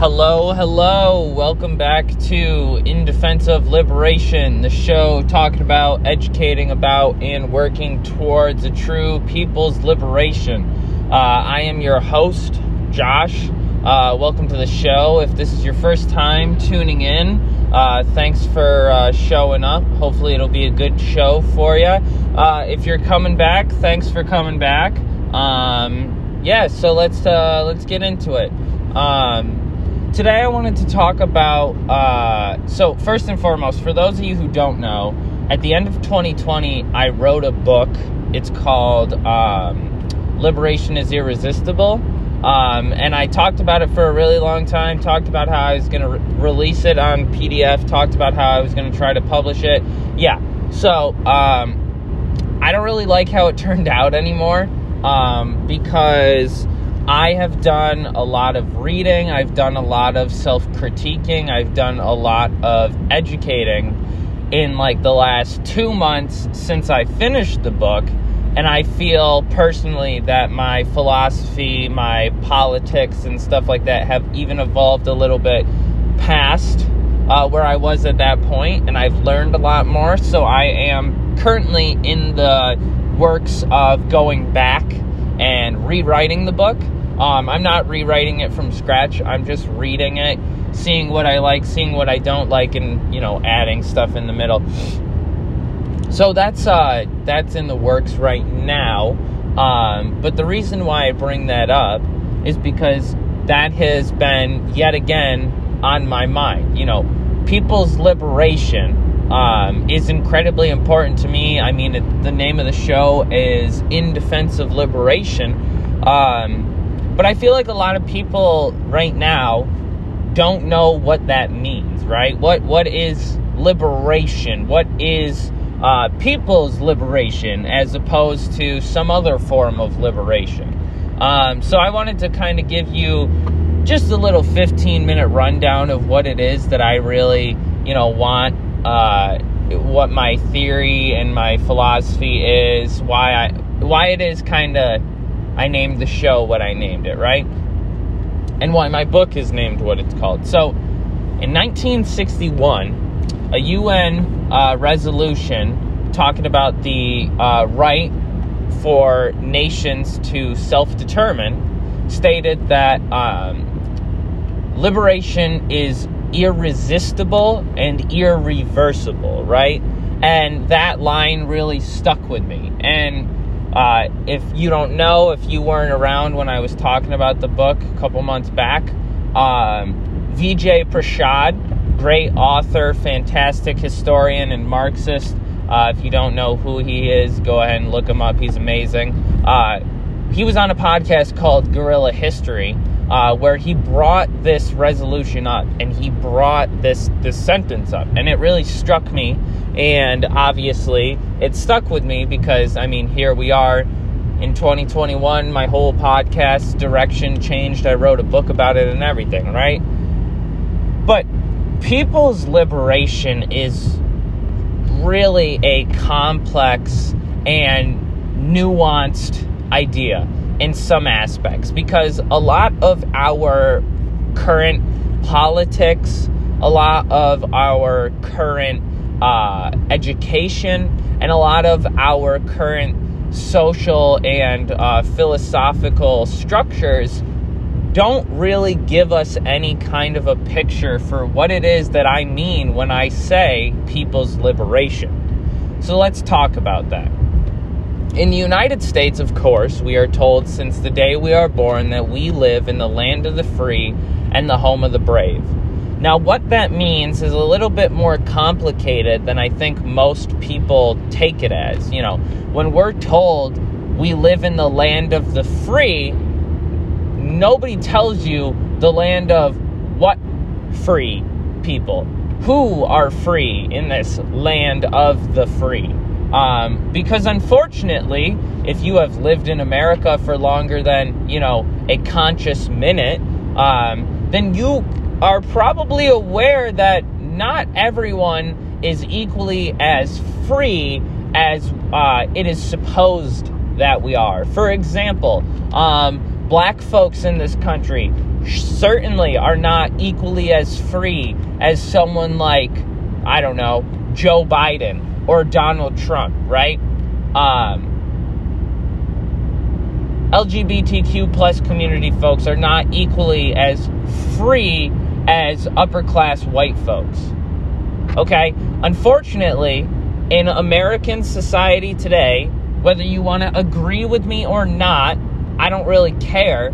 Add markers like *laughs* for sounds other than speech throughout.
Hello, hello. Welcome back to In Defense of Liberation, the show talking about, educating about, and working towards a true people's liberation. Uh, I am your host, Josh. Uh, welcome to the show. If this is your first time tuning in, uh, thanks for uh, showing up. Hopefully, it'll be a good show for you. Uh, if you're coming back, thanks for coming back. Um, yeah, so let's uh, let's get into it. Um, today I wanted to talk about. Uh, so, first and foremost, for those of you who don't know, at the end of 2020, I wrote a book. It's called um, Liberation is Irresistible. Um, and I talked about it for a really long time. Talked about how I was going to re- release it on PDF. Talked about how I was going to try to publish it. Yeah. So, um, I don't really like how it *laughs* turned out anymore um, because I have done a lot of reading, I've done a lot of self critiquing, I've done a lot of educating in like the last two months since I finished the book. And I feel personally that my philosophy, my politics, and stuff like that have even evolved a little bit past uh, where I was at that point, and I've learned a lot more. So I am currently in the works of going back and rewriting the book. Um, I'm not rewriting it from scratch. I'm just reading it, seeing what I like, seeing what I don't like, and you know, adding stuff in the middle. So that's uh, that's in the works right now. Um, but the reason why I bring that up is because that has been yet again on my mind. You know, people's liberation um, is incredibly important to me. I mean, it, the name of the show is In Defense of Liberation. Um, but I feel like a lot of people right now don't know what that means, right? What what is liberation? What is uh, people's liberation as opposed to some other form of liberation? Um, so I wanted to kind of give you just a little 15 minute rundown of what it is that I really, you know, want. Uh, what my theory and my philosophy is, why I why it is kind of I named the show what I named it, right? And why my book is named what it's called. So, in 1961, a UN uh, resolution talking about the uh, right for nations to self determine stated that um, liberation is irresistible and irreversible, right? And that line really stuck with me. And uh, if you don't know, if you weren't around when I was talking about the book a couple months back, um, Vijay Prashad, great author, fantastic historian, and Marxist. Uh, if you don't know who he is, go ahead and look him up. He's amazing. Uh, he was on a podcast called Guerrilla History, uh, where he brought this resolution up and he brought this this sentence up, and it really struck me and obviously, it stuck with me because, I mean, here we are in 2021. My whole podcast direction changed. I wrote a book about it and everything, right? But people's liberation is really a complex and nuanced idea in some aspects because a lot of our current politics, a lot of our current uh, education and a lot of our current social and uh, philosophical structures don't really give us any kind of a picture for what it is that I mean when I say people's liberation. So let's talk about that. In the United States, of course, we are told since the day we are born that we live in the land of the free and the home of the brave. Now, what that means is a little bit more complicated than I think most people take it as. You know, when we're told we live in the land of the free, nobody tells you the land of what free people. Who are free in this land of the free? Um, because unfortunately, if you have lived in America for longer than, you know, a conscious minute, um, then you are probably aware that not everyone is equally as free as uh, it is supposed that we are. For example, um, black folks in this country certainly are not equally as free as someone like, I don't know, Joe Biden or Donald Trump, right? Um, LGBTQ plus community folks are not equally as free as upper class white folks. Okay? Unfortunately, in American society today, whether you want to agree with me or not, I don't really care.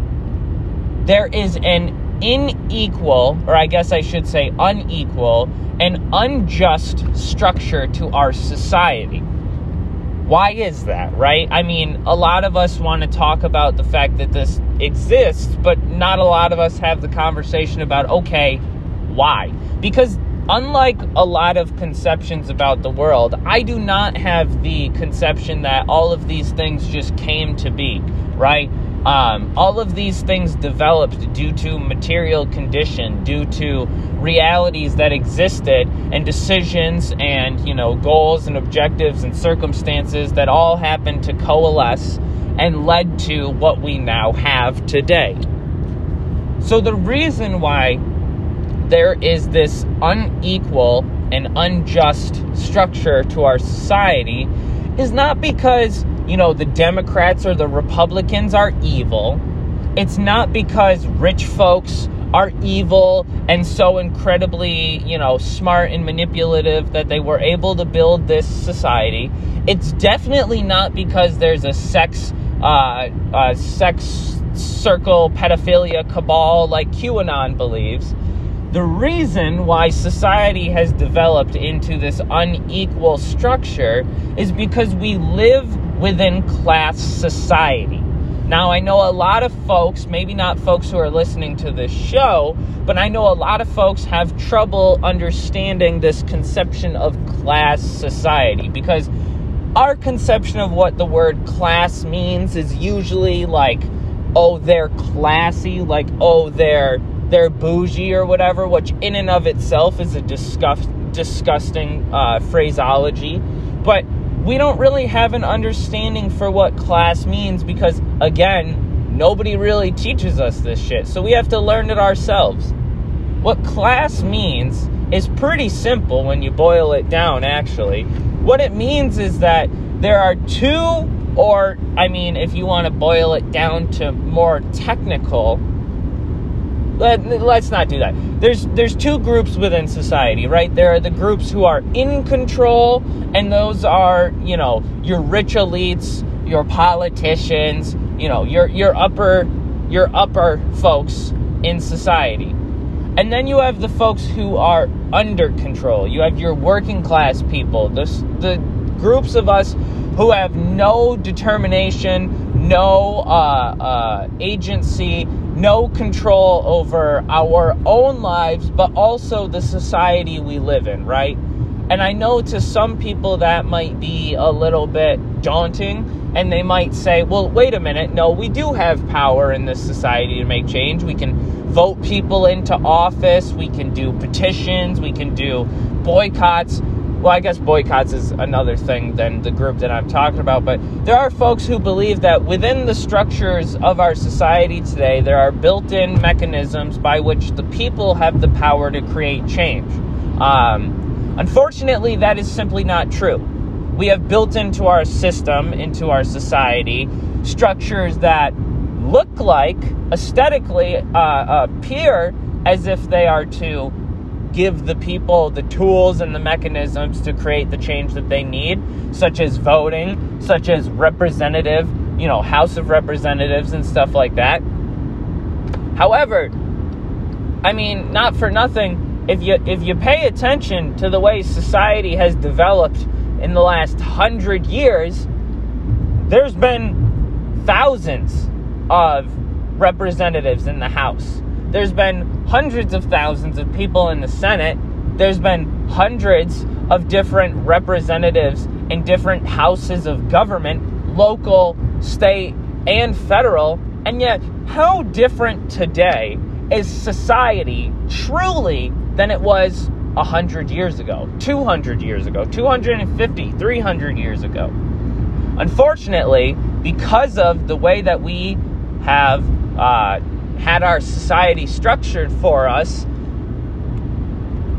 There is an unequal, or I guess I should say unequal, and unjust structure to our society. Why is that, right? I mean, a lot of us want to talk about the fact that this exists, but not a lot of us have the conversation about, okay, why? Because unlike a lot of conceptions about the world, I do not have the conception that all of these things just came to be, right? Um, all of these things developed due to material condition, due to realities that existed, and decisions, and you know goals and objectives and circumstances that all happened to coalesce and led to what we now have today. So the reason why there is this unequal and unjust structure to our society is not because, you know, the Democrats or the Republicans are evil. It's not because rich folks are evil and so incredibly, you know, smart and manipulative that they were able to build this society. It's definitely not because there's a sex, uh, sex circle pedophilia cabal like QAnon believes. The reason why society has developed into this unequal structure is because we live within class society. Now, I know a lot of folks, maybe not folks who are listening to this show, but I know a lot of folks have trouble understanding this conception of class society because our conception of what the word class means is usually like, oh, they're classy, like, oh, they're they're bougie or whatever, which in and of itself is a disgust, disgusting uh, phraseology. But we don't really have an understanding for what class means because, again, nobody really teaches us this shit. So we have to learn it ourselves. What class means is pretty simple when you boil it down, actually. What it means is that there are two, or, I mean, if you want to boil it down to more technical, let, let's not do that. There's there's two groups within society, right? There are the groups who are in control, and those are you know your rich elites, your politicians, you know your your upper your upper folks in society. And then you have the folks who are under control. You have your working class people, the, the groups of us who have no determination, no uh, uh, agency, no control over our own lives, but also the society we live in, right? And I know to some people that might be a little bit daunting, and they might say, well, wait a minute, no, we do have power in this society to make change. We can vote people into office, we can do petitions, we can do boycotts well, I guess boycotts is another thing than the group that I'm talking about, but there are folks who believe that within the structures of our society today, there are built in mechanisms by which the people have the power to create change. Um, unfortunately, that is simply not true. We have built into our system, into our society, structures that look like, aesthetically, uh, appear as if they are to give the people the tools and the mechanisms to create the change that they need, such as voting, such as representative, you know, House of Representatives and stuff like that. However, I mean, not for nothing, if you if you pay attention to the way society has developed in the last hundred years, there's been thousands of representatives in the House. There's been hundreds of thousands of people in the Senate. There's been hundreds of different representatives in different houses of government, local, state, and federal. And yet, how different today is society truly than it was 100 years ago, 200 years ago, 250, 300 years ago? Unfortunately, because of the way that we have uh, had our society structured for us,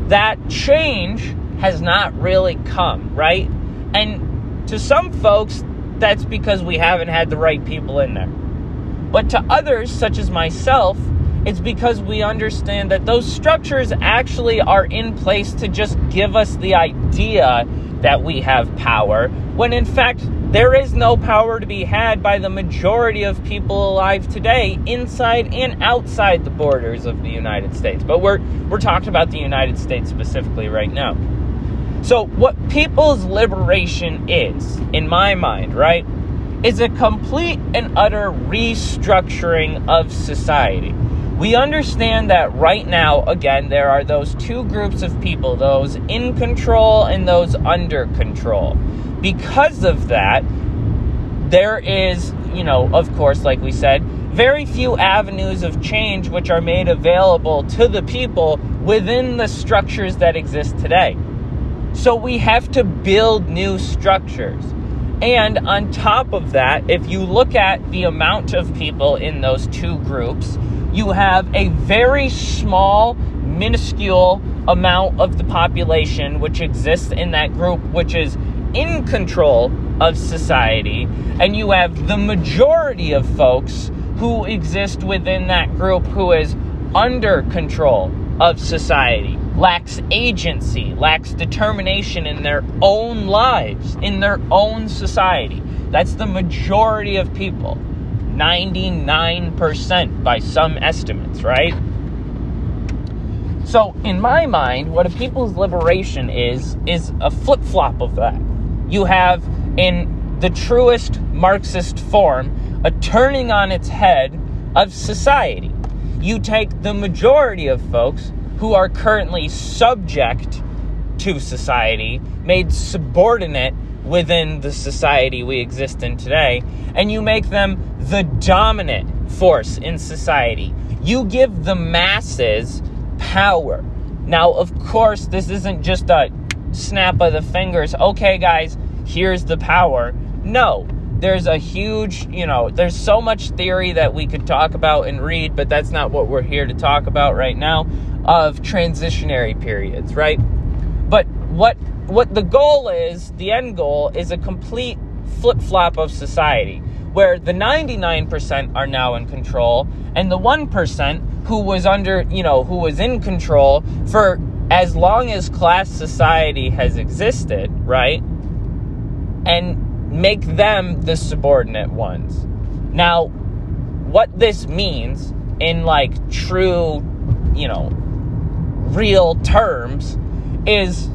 that change has not really come, right? And to some folks, that's because we haven't had the right people in there. But to others, such as myself, it's because we understand that those structures actually are in place to just give us the idea that we have power, when in fact, there is no power to be had by the majority of people alive today inside and outside the borders of the United States. But we're we're talking about the United States specifically right now. So what people's liberation is, in my mind, right, is a complete and utter restructuring of society. We understand that right now, again, there are those two groups of people, those in control and those under control because of that, there is, you know, of course, like we said, very few avenues of change which are made available to the people within the structures that exist today. So we have to build new structures. And on top of that, if you look at the amount of people in those two groups, you have a very small, minuscule amount of the population which exists in that group, which is in control of society, and you have the majority of folks who exist within that group who is under control of society, lacks agency, lacks determination in their own lives, in their own society. That's the majority of people. 99% by some estimates, right? So, in my mind, what a people's liberation is, is a flip flop of that you have in the truest Marxist form a turning on its head of society. You take the majority of folks who are currently subject to society, made subordinate within the society we exist in today, and you make them the dominant force in society. You give the masses power. Now, of course, this isn't just a snap of the fingers, okay, guys, here's the power. No, there's a huge, you know, there's so much theory that we could talk about and read, but that's not what we're here to talk about right now of transitionary periods, right? But what what the goal is, the end goal is a complete flip-flop of society where the 99% are now in control and the 1% who was under, you know, who was in control for as long as class society has existed, right? And make them the subordinate ones. Now, what this means in like true, you know, real terms is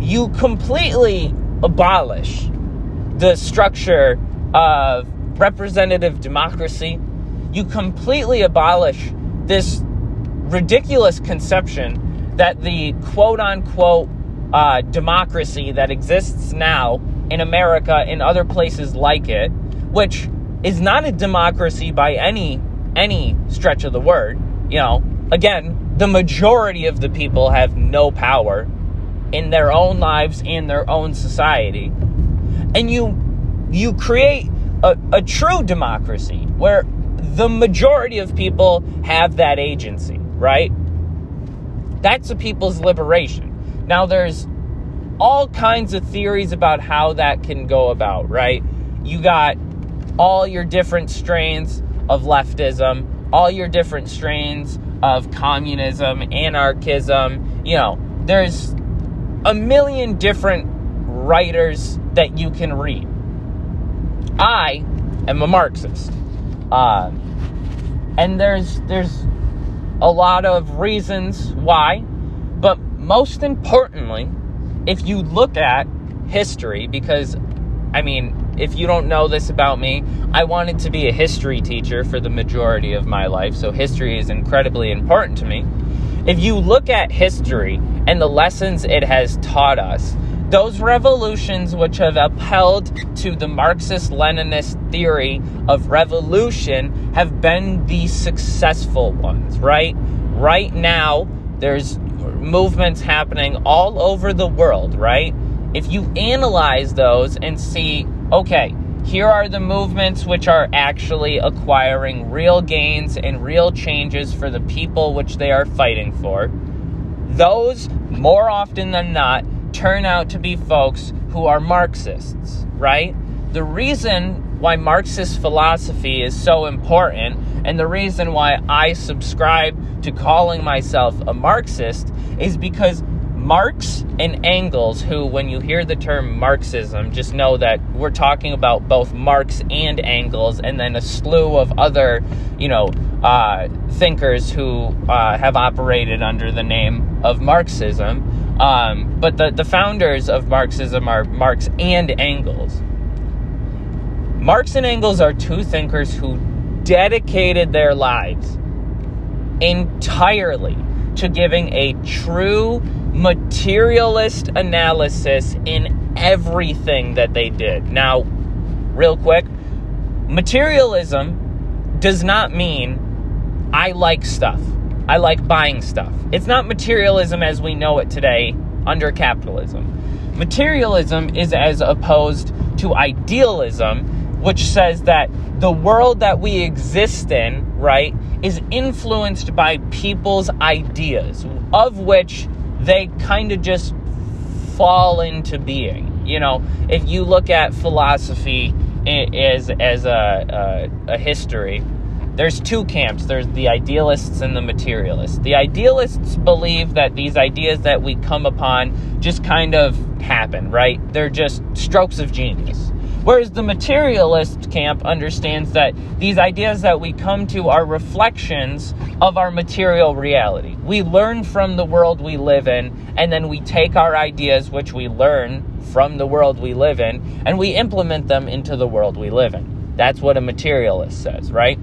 you completely abolish the structure of representative democracy. You completely abolish this ridiculous conception that the quote unquote uh, democracy that exists now in America and other places like it, which is not a democracy by any any stretch of the word. You know, again, the majority of the people have no power in their own lives and their own society. And you you create a, a true democracy where the majority of people have that agency, right? That's a people's liberation. Now, there's all kinds of theories about how that can go about, right? You got all your different strains of leftism, all your different strains of communism, anarchism. You know, there's a million different writers that you can read. I am a Marxist. Uh, and there's there's a lot of reasons why, but most importantly, if you look at history, because I mean, if you don't know this about me, I wanted to be a history teacher for the majority of my life, so history is incredibly important to me. If you look at history and the lessons it has taught us, those revolutions which have upheld to the Marxist Leninist theory of revolution have been the successful ones, right? Right now, there's movements happening all over the world, right? If you analyze those and see, okay, Here are the movements which are actually acquiring real gains and real changes for the people which they are fighting for. Those, more often than not, turn out to be folks who are Marxists, right? The reason why Marxist philosophy is so important and the reason why I subscribe to calling myself a Marxist is because Marx and Engels, who, when you hear the term Marxism, just know that we're talking about both Marx and Engels, and then a slew of other, you know, uh, thinkers who uh, have operated under the name of Marxism. Um, but the, the founders of Marxism are Marx and Engels. Marx and Engels are two thinkers who dedicated their lives entirely to giving a true materialist analysis in everything that they did. Now, real quick, materialism does not mean I like stuff. I like buying stuff. It's not materialism as we know it today under capitalism. Materialism is as opposed to idealism, which says that the world that we exist in, right, is influenced by people's ideas, of which they kind of just fall into being. You know, if you look at philosophy as as a, a, a history, there's two camps. There's the idealists and the materialists. The idealists believe that these ideas that we come upon just kind of happen, right? They're just strokes of genius. Whereas the materialist camp understands that these ideas that we come to are reflections of our material reality. We learn from the world we live in, and then we take our ideas, which we learn from the world we live in, and we implement them into the world we live in. That's what a materialist says, right?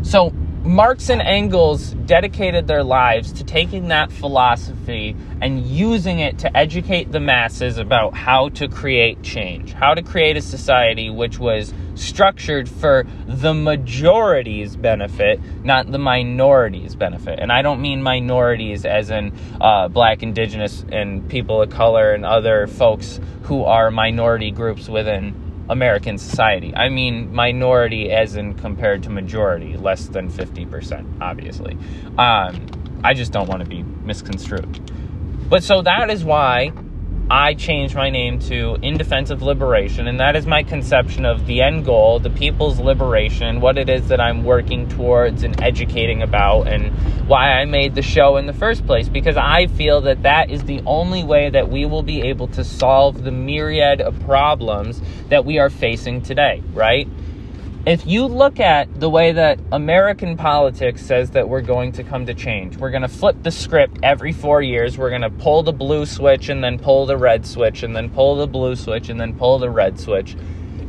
So, Marx and Engels dedicated their lives to taking that philosophy and using it to educate the masses about how to create change, how to create a society which was structured for the majority's benefit, not the minority's benefit. And I don't mean minorities as in uh, black, indigenous, and people of color and other folks who are minority groups within American society. I mean minority as in compared to majority, less than 50%, obviously. Um, I just don't want to be misconstrued. But so that is why I changed my name to In Defense of Liberation, and that is my conception of the end goal, the people's liberation, what it is that I'm working towards and educating about, and why I made the show in the first place. Because I feel that that is the only way that we will be able to solve the myriad of problems that we are facing today, right? If you look at the way that American politics says that we're going to come to change, we're going to flip the script every four years. We're going to pull the blue switch and then pull the red switch and then pull the blue switch and then pull the red switch.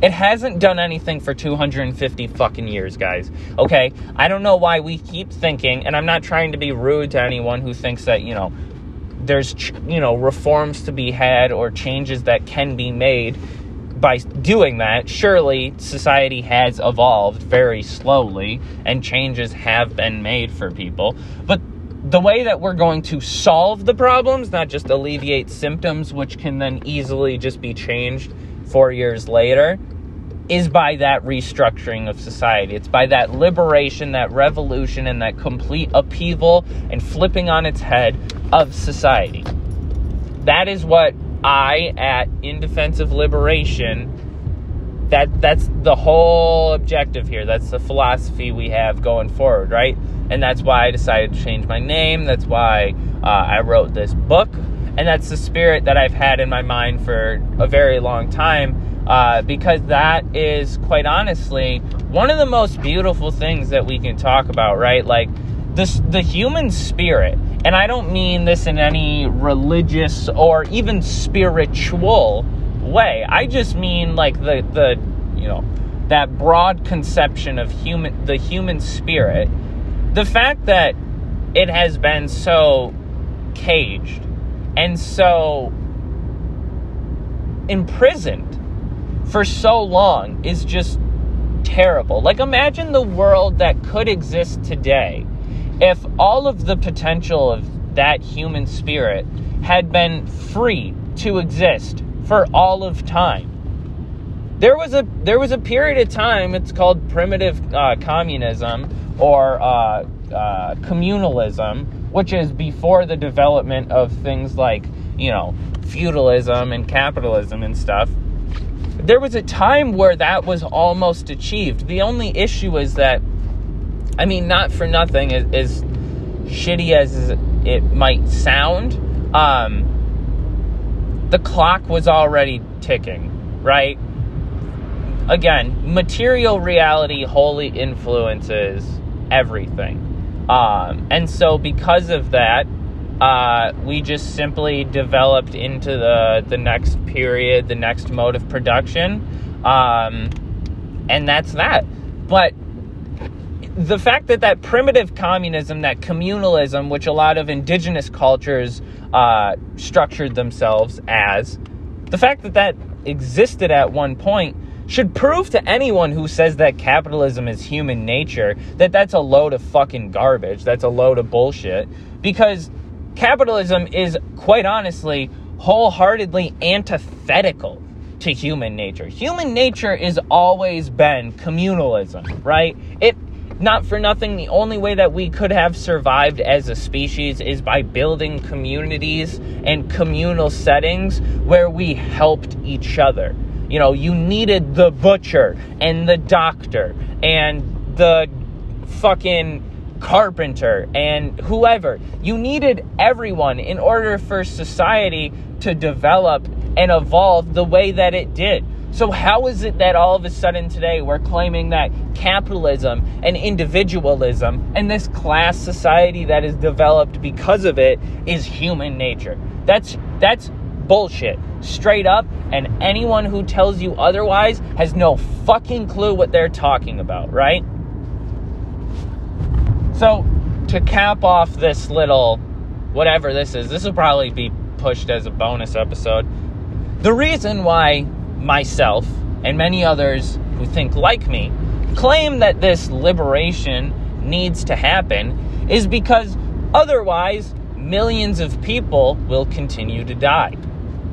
It hasn't done anything for 250 fucking years, guys. Okay? I don't know why we keep thinking, and I'm not trying to be rude to anyone who thinks that, you know, there's, you know, reforms to be had or changes that can be made by doing that, surely society has evolved very slowly and changes have been made for people. But the way that we're going to solve the problems, not just alleviate symptoms, which can then easily just be changed four years later, is by that restructuring of society. It's by that liberation, that revolution, and that complete upheaval and flipping on its head of society. That is what I at In Defense of Liberation. That that's the whole objective here. That's the philosophy we have going forward, right? And that's why I decided to change my name. That's why uh, I wrote this book, and that's the spirit that I've had in my mind for a very long time. Uh, because that is quite honestly one of the most beautiful things that we can talk about, right? Like this, the human spirit and I don't mean this in any religious or even spiritual way. I just mean like the the you know that broad conception of human the human spirit. The fact that it has been so caged and so imprisoned for so long is just terrible. Like imagine the world that could exist today if all of the potential of that human spirit had been free to exist for all of time, there was a there was a period of time. It's called primitive uh, communism or uh, uh, communalism, which is before the development of things like you know feudalism and capitalism and stuff. There was a time where that was almost achieved. The only issue is that, I mean, not for nothing, as, as shitty as it might sound, um, the clock was already ticking, right? Again, material reality wholly influences everything. Um, and so, because of that, uh, we just simply developed into the the next period, the next mode of production, um, and that's that. But the fact that that primitive communism, that communalism, which a lot of indigenous cultures uh, structured themselves as, the fact that that existed at one point should prove to anyone who says that capitalism is human nature that that's a load of fucking garbage. That's a load of bullshit. Because capitalism is, quite honestly, wholeheartedly antithetical to human nature. Human nature has always been communalism, right? It not for nothing, the only way that we could have survived as a species is by building communities and communal settings where we helped each other. You know, you needed the butcher and the doctor and the fucking carpenter and whoever. You needed everyone in order for society to develop and evolve the way that it did. So, how is it that all of a sudden today we're claiming that capitalism and individualism and this class society that is developed because of it is human nature? That's that's bullshit. Straight up, and anyone who tells you otherwise has no fucking clue what they're talking about, right? So, to cap off this little whatever this is, this will probably be pushed as a bonus episode. The reason why myself and many others who think like me claim that this liberation needs to happen is because otherwise millions of people will continue to die.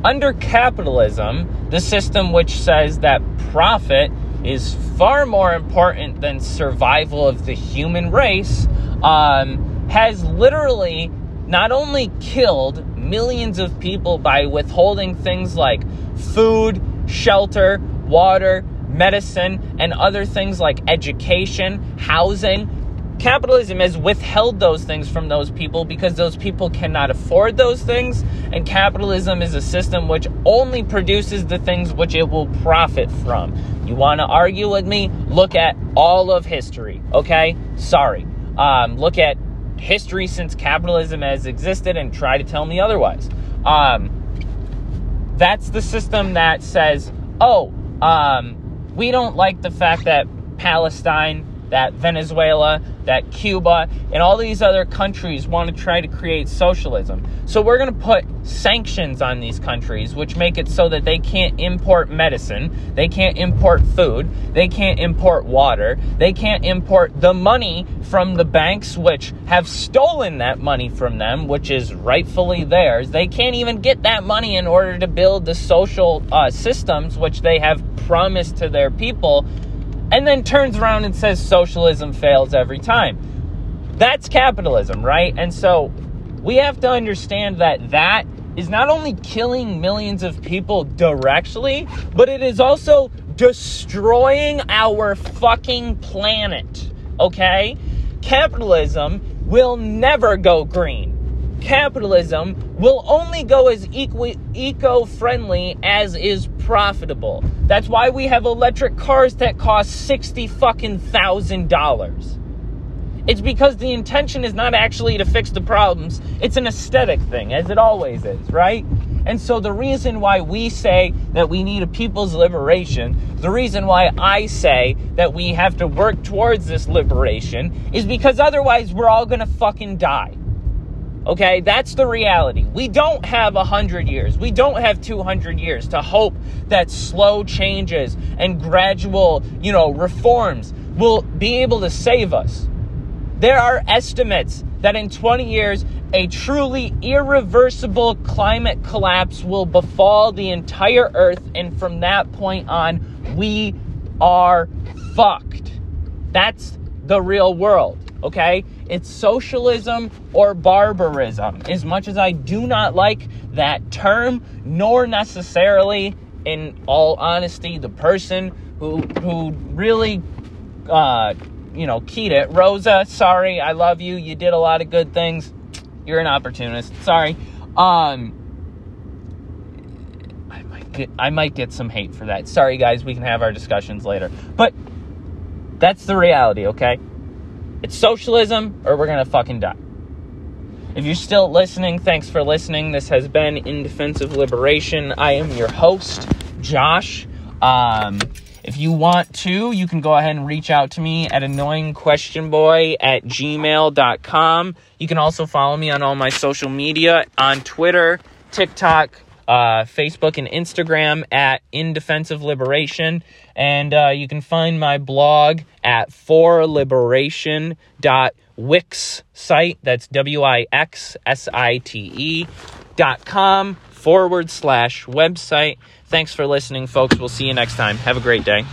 Under capitalism, the system which says that profit is far more important than survival of the human race, um, has literally not only killed millions of people by withholding things like food, shelter, water, medicine, and other things like education, housing. Capitalism has withheld those things from those people because those people cannot afford those things, and capitalism is a system which only produces the things which it will profit from. You want to argue with me? Look at all of history, okay? Sorry. Um, look at history since capitalism has existed and try to tell me otherwise. Um, that's the system that says, oh, um, we don't like the fact that Palestine that Venezuela, that Cuba, and all these other countries want to try to create socialism. So we're going to put sanctions on these countries, which make it so that they can't import medicine, they can't import food, they can't import water, they can't import the money from the banks, which have stolen that money from them, which is rightfully theirs. They can't even get that money in order to build the social uh, systems which they have promised to their people and then turns around and says socialism fails every time. That's capitalism, right? And so we have to understand that that is not only killing millions of people directly, but it is also destroying our fucking planet, okay? Capitalism will never go green capitalism will only go as eco friendly as is profitable. That's why we have electric cars that cost sixty fucking thousand dollars. It's because the intention is not actually to fix the problems, it's an aesthetic thing, as it always is, right? And so, the reason why we say that we need a people's liberation, the reason why I say that we have to work towards this liberation, is because otherwise we're all gonna fucking die. Okay, that's the reality. We don't have 100 years. We don't have 200 years to hope that slow changes and gradual, you know, reforms will be able to save us. There are estimates that in 20 years, a truly irreversible climate collapse will befall the entire earth, and from that point on, we are fucked. That's the real world, okay? It's socialism or barbarism. As much as I do not like that term, nor necessarily, in all honesty, the person who who really uh, you know, keyed it. Rosa, sorry, I love you. You did a lot of good things. You're an opportunist. Sorry. Um I might get I might get some hate for that. Sorry guys, we can have our discussions later. But that's the reality, okay? It's socialism or we're going to fucking die. If you're still listening, thanks for listening. This has been In Defense of Liberation. I am your host, Josh. Um, if you want to, you can go ahead and reach out to me at annoyingquestionboy at gmail.com. You can also follow me on all my social media on Twitter, TikTok, uh, Facebook, and Instagram at In Defense of Liberation. And uh, you can find my blog at forliberation.wix site. That's W I X S I T E dot com forward slash website. Thanks for listening, folks. We'll see you next time. Have a great day.